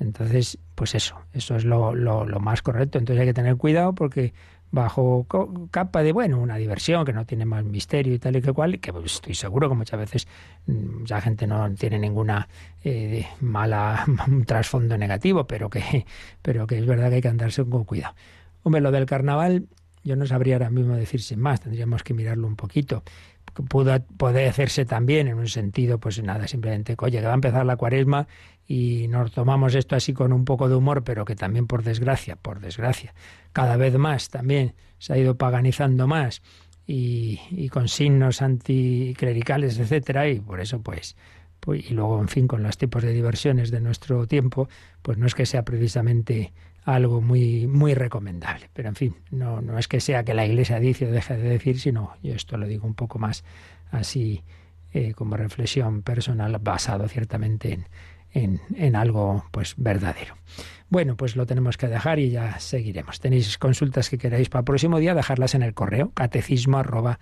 Entonces, pues eso, eso es lo, lo, lo más correcto. Entonces hay que tener cuidado porque bajo capa de, bueno, una diversión que no tiene más misterio y tal y que cual, que pues, estoy seguro que muchas veces mucha mm, gente no tiene ninguna eh, mala trasfondo negativo, pero que, pero que es verdad que hay que andarse con cuidado. Hombre, lo del carnaval, yo no sabría ahora mismo decir sin más, tendríamos que mirarlo un poquito. Pudo, puede hacerse también en un sentido, pues nada, simplemente, oye, que va a empezar la cuaresma y nos tomamos esto así con un poco de humor, pero que también por desgracia, por desgracia, cada vez más también se ha ido paganizando más y, con signos anticlericales, etcétera, y por eso pues, pues, y luego en fin con los tipos de diversiones de nuestro tiempo, pues no es que sea precisamente algo muy muy recomendable, pero en fin, no no es que sea que la Iglesia dice o deje de decir, sino yo esto lo digo un poco más así eh, como reflexión personal basado ciertamente en en, algo pues verdadero. Bueno, pues lo tenemos que dejar y ya seguiremos. Tenéis consultas que queráis para el próximo día, dejarlas en el correo catecismo arroba.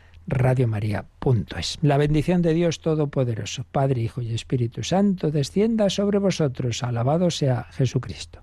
La bendición de Dios Todopoderoso, Padre, Hijo y Espíritu Santo, descienda sobre vosotros. Alabado sea Jesucristo.